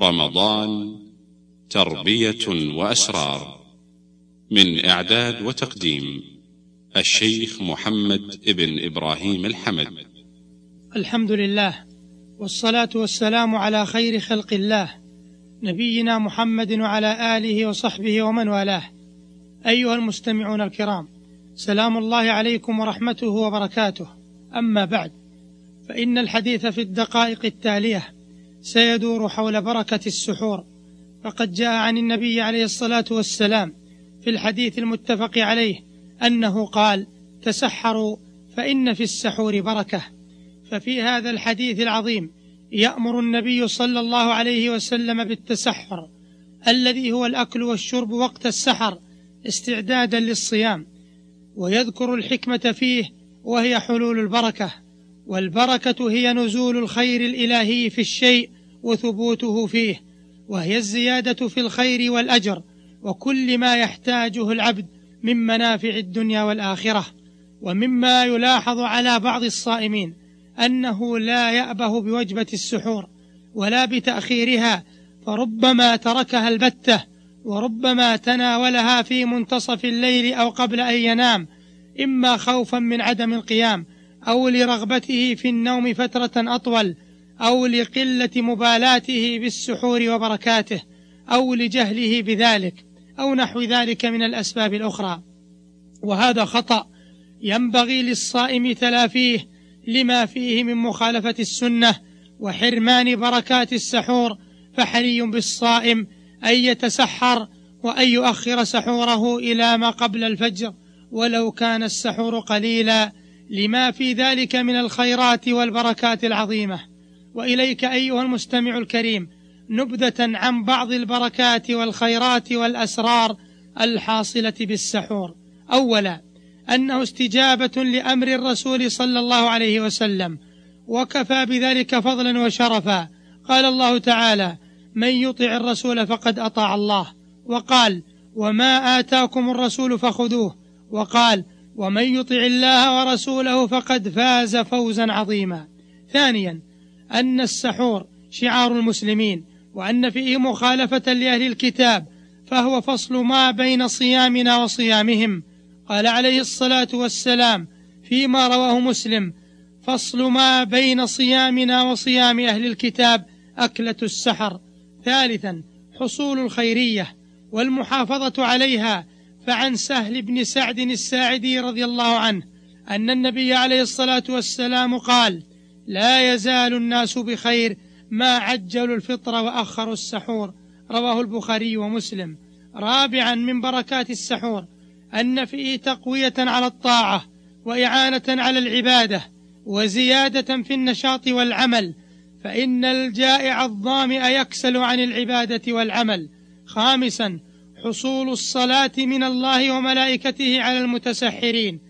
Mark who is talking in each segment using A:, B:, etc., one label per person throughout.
A: رمضان تربية وأسرار من إعداد وتقديم الشيخ محمد ابن إبراهيم الحمد.
B: الحمد لله والصلاة والسلام على خير خلق الله نبينا محمد وعلى آله وصحبه ومن والاه. أيها المستمعون الكرام سلام الله عليكم ورحمته وبركاته. أما بعد فإن الحديث في الدقائق التالية سيدور حول بركة السحور. فقد جاء عن النبي عليه الصلاة والسلام في الحديث المتفق عليه أنه قال تسحروا فإن في السحور بركة. ففي هذا الحديث العظيم يأمر النبي صلى الله عليه وسلم بالتسحر الذي هو الأكل والشرب وقت السحر استعدادا للصيام ويذكر الحكمة فيه وهي حلول البركة. والبركة هي نزول الخير الإلهي في الشيء وثبوته فيه وهي الزيادة في الخير والأجر وكل ما يحتاجه العبد من منافع الدنيا والآخرة ومما يلاحظ على بعض الصائمين أنه لا يأبه بوجبة السحور ولا بتأخيرها فربما تركها البتة وربما تناولها في منتصف الليل أو قبل أن ينام إما خوفا من عدم القيام أو لرغبته في النوم فترة أطول أو لقلة مبالاته بالسحور وبركاته أو لجهله بذلك أو نحو ذلك من الأسباب الأخرى. وهذا خطأ ينبغي للصائم تلافيه لما فيه من مخالفة السنة وحرمان بركات السحور فحري بالصائم أن يتسحر وأن يؤخر سحوره إلى ما قبل الفجر ولو كان السحور قليلا لما في ذلك من الخيرات والبركات العظيمة. وإليك أيها المستمع الكريم نبذة عن بعض البركات والخيرات والأسرار الحاصلة بالسحور. أولا أنه استجابة لأمر الرسول صلى الله عليه وسلم وكفى بذلك فضلا وشرفا. قال الله تعالى من يطع الرسول فقد أطاع الله وقال وما آتاكم الرسول فخذوه وقال ومن يطع الله ورسوله فقد فاز فوزا عظيما ثانيا أن السحور شعار المسلمين وأن فيه مخالفة لأهل الكتاب فهو فصل ما بين صيامنا وصيامهم. قال عليه الصلاة والسلام فيما رواه مسلم فصل ما بين صيامنا وصيام أهل الكتاب أكلة السحر. ثالثا حصول الخيرية والمحافظة عليها فعن سهل بن سعد الساعدي رضي الله عنه أن النبي عليه الصلاة والسلام قال لا يزال الناس بخير ما عجلوا الفطر وأخروا السحور. رواه البخاري ومسلم. رابعا من بركات السحور. أن فيه تقوية على الطاعة وإعانة على العبادة وزيادة في النشاط والعمل. فإن الجائع الظامئ يكسل عن العبادة والعمل. خامسا حصول الصلاة من الله وملائكته على المتسحرين.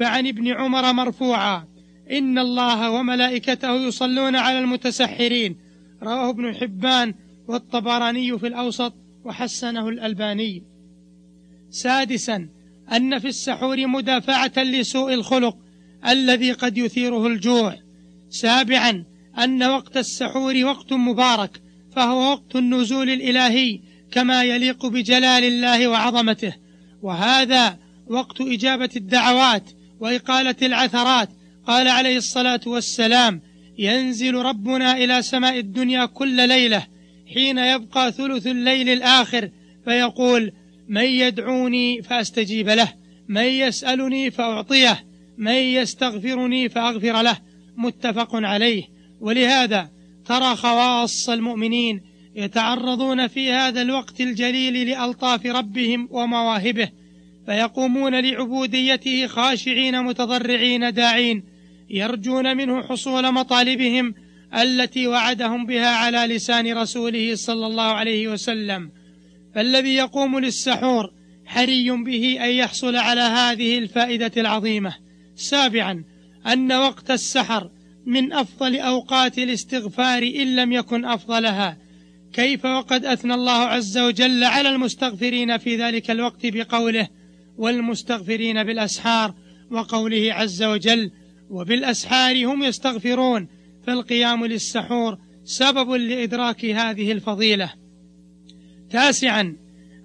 B: فعن ابن عمر مرفوعا. إن الله وملائكته يصلون على المتسحرين. رواه ابن حبان والطبراني في الأوسط وحسنه الألباني. سادسا أن في السحور مدافعة لسوء الخلق الذي قد يثيره الجوع. سابعا أن وقت السحور وقت مبارك فهو وقت النزول الإلهي كما يليق بجلال الله وعظمته. وهذا وقت إجابة الدعوات وإقالة العثرات قال عليه الصلاة والسلام ينزل ربنا إلى سماء الدنيا كل ليلة حين يبقى ثلث الليل الآخر فيقول من يدعوني فأستجيب له من يسألني فأعطيه من يستغفرني فأغفر له. متفق عليه. ولهذا ترى خواص المؤمنين يتعرضون في هذا الوقت الجليل لألطاف ربهم ومواهبه فيقومون لعبوديته خاشعين متضرعين داعين يرجون منه حصول مطالبهم التي وعدهم بها على لسان رسوله صلى الله عليه وسلم. فالذي يقوم للسحور حري به أن يحصل على هذه الفائدة العظيمة. سابعا أن وقت السحر من أفضل أوقات الاستغفار إن لم يكن أفضلها. كيف وقد أثنى الله عز وجل على المستغفرين في ذلك الوقت بقوله والمستغفرين بالأسحار وقوله عز وجل وبالأسحار هم يستغفرون فالقيام للسحور سبب لإدراك هذه الفضيلة. تاسعا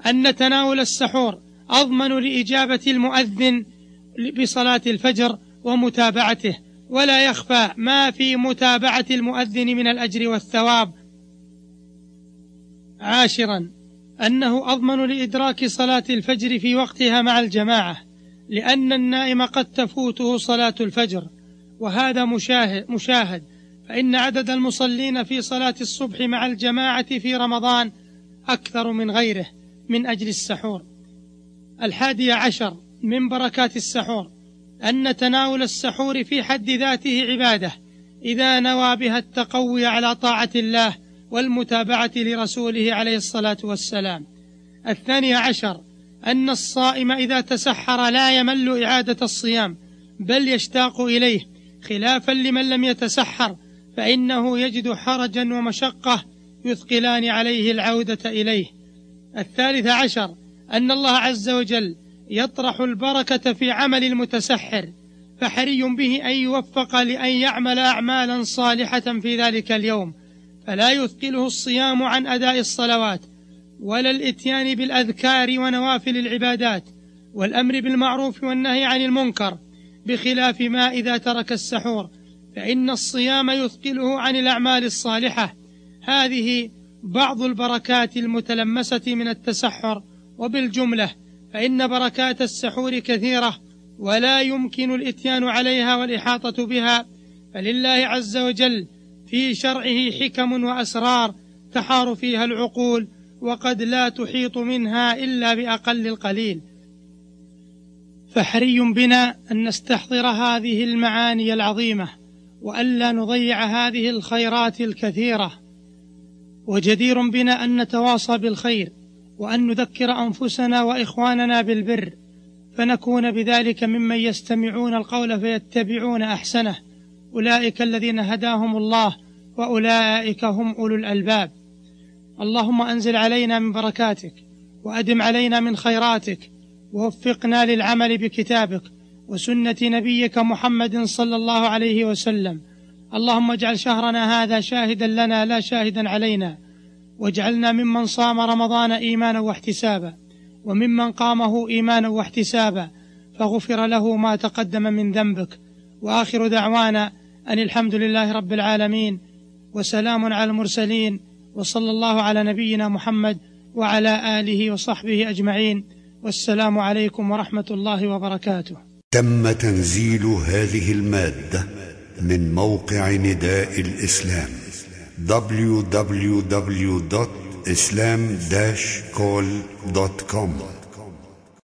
B: أن تناول السحور أضمن لإجابة المؤذن بصلاة الفجر ومتابعته ولا يخفى ما في متابعة المؤذن من الأجر والثواب. عاشرا أنه أضمن لإدراك صلاة الفجر في وقتها مع الجماعة لأن النائم قد تفوته صلاة الفجر. وهذا مشاهد, مشاهد. فإن عدد المصلين في صلاة الصبح مع الجماعة في رمضان أكثر من غيره من أجل السحور. الحادي عشر من بركات السحور. أن تناول السحور في حد ذاته عبادة. إذا نوى بها التقوي على طاعة الله والمتابعة لرسوله عليه الصلاة والسلام. الثاني عشر. أن الصائم إذا تسحر لا يمل إعادة الصيام بل يشتاق إليه. خلافا لمن لم يتسحر فإنه يجد حرجا ومشقة يثقلان عليه العودة إليه. الثالث عشر أن الله عز وجل يطرح البركة في عمل المتسحر فحري به أن يوفق لأن يعمل أعمالا صالحة في ذلك اليوم فلا يثقله الصيام عن أداء الصلوات ولا الإتيان بالأذكار ونوافل العبادات والأمر بالمعروف والنهي عن المنكر بخلاف ما إذا ترك السحور فإن الصيام يثقله عن الأعمال الصالحة. هذه بعض البركات المتلمسة من التسحر وبالجملة فإن بركات السحور كثيرة ولا يمكن الإتيان عليها والإحاطة بها فلله عز وجل في شرعه حكم وأسرار تحار فيها العقول وقد لا تحيط منها إلا بأقل القليل. فحري بنا أن نستحضر هذه المعاني العظيمة وألا نضيع هذه الخيرات الكثيرة. وجدير بنا أن نتواصى بالخير وأن نذكر أنفسنا وإخواننا بالبر فنكون بذلك ممن يستمعون القول فيتبعون أحسنه. أولئك الذين هداهم الله وأولئك هم أولو الألباب. اللهم أنزل علينا من بركاتك وأدم علينا من خيراتك ووفقنا للعمل بكتابك وسنة نبيك محمد صلى الله عليه وسلم. اللهم اجعل شهرنا هذا شاهدا لنا لا شاهدا علينا. واجعلنا ممن صام رمضان إيمانا واحتسابا وممن قامه إيمانا واحتسابا. فغفر له ما تقدم من ذنبك. وآخر دعوانا أن الحمد لله رب العالمين وسلام على المرسلين وصلى الله على نبينا محمد وعلى آله وصحبه أجمعين. والسلام عليكم ورحمة الله وبركاته.
C: تم تنزيل هذه المادة من موقع نداء الإسلام www.islam-call.com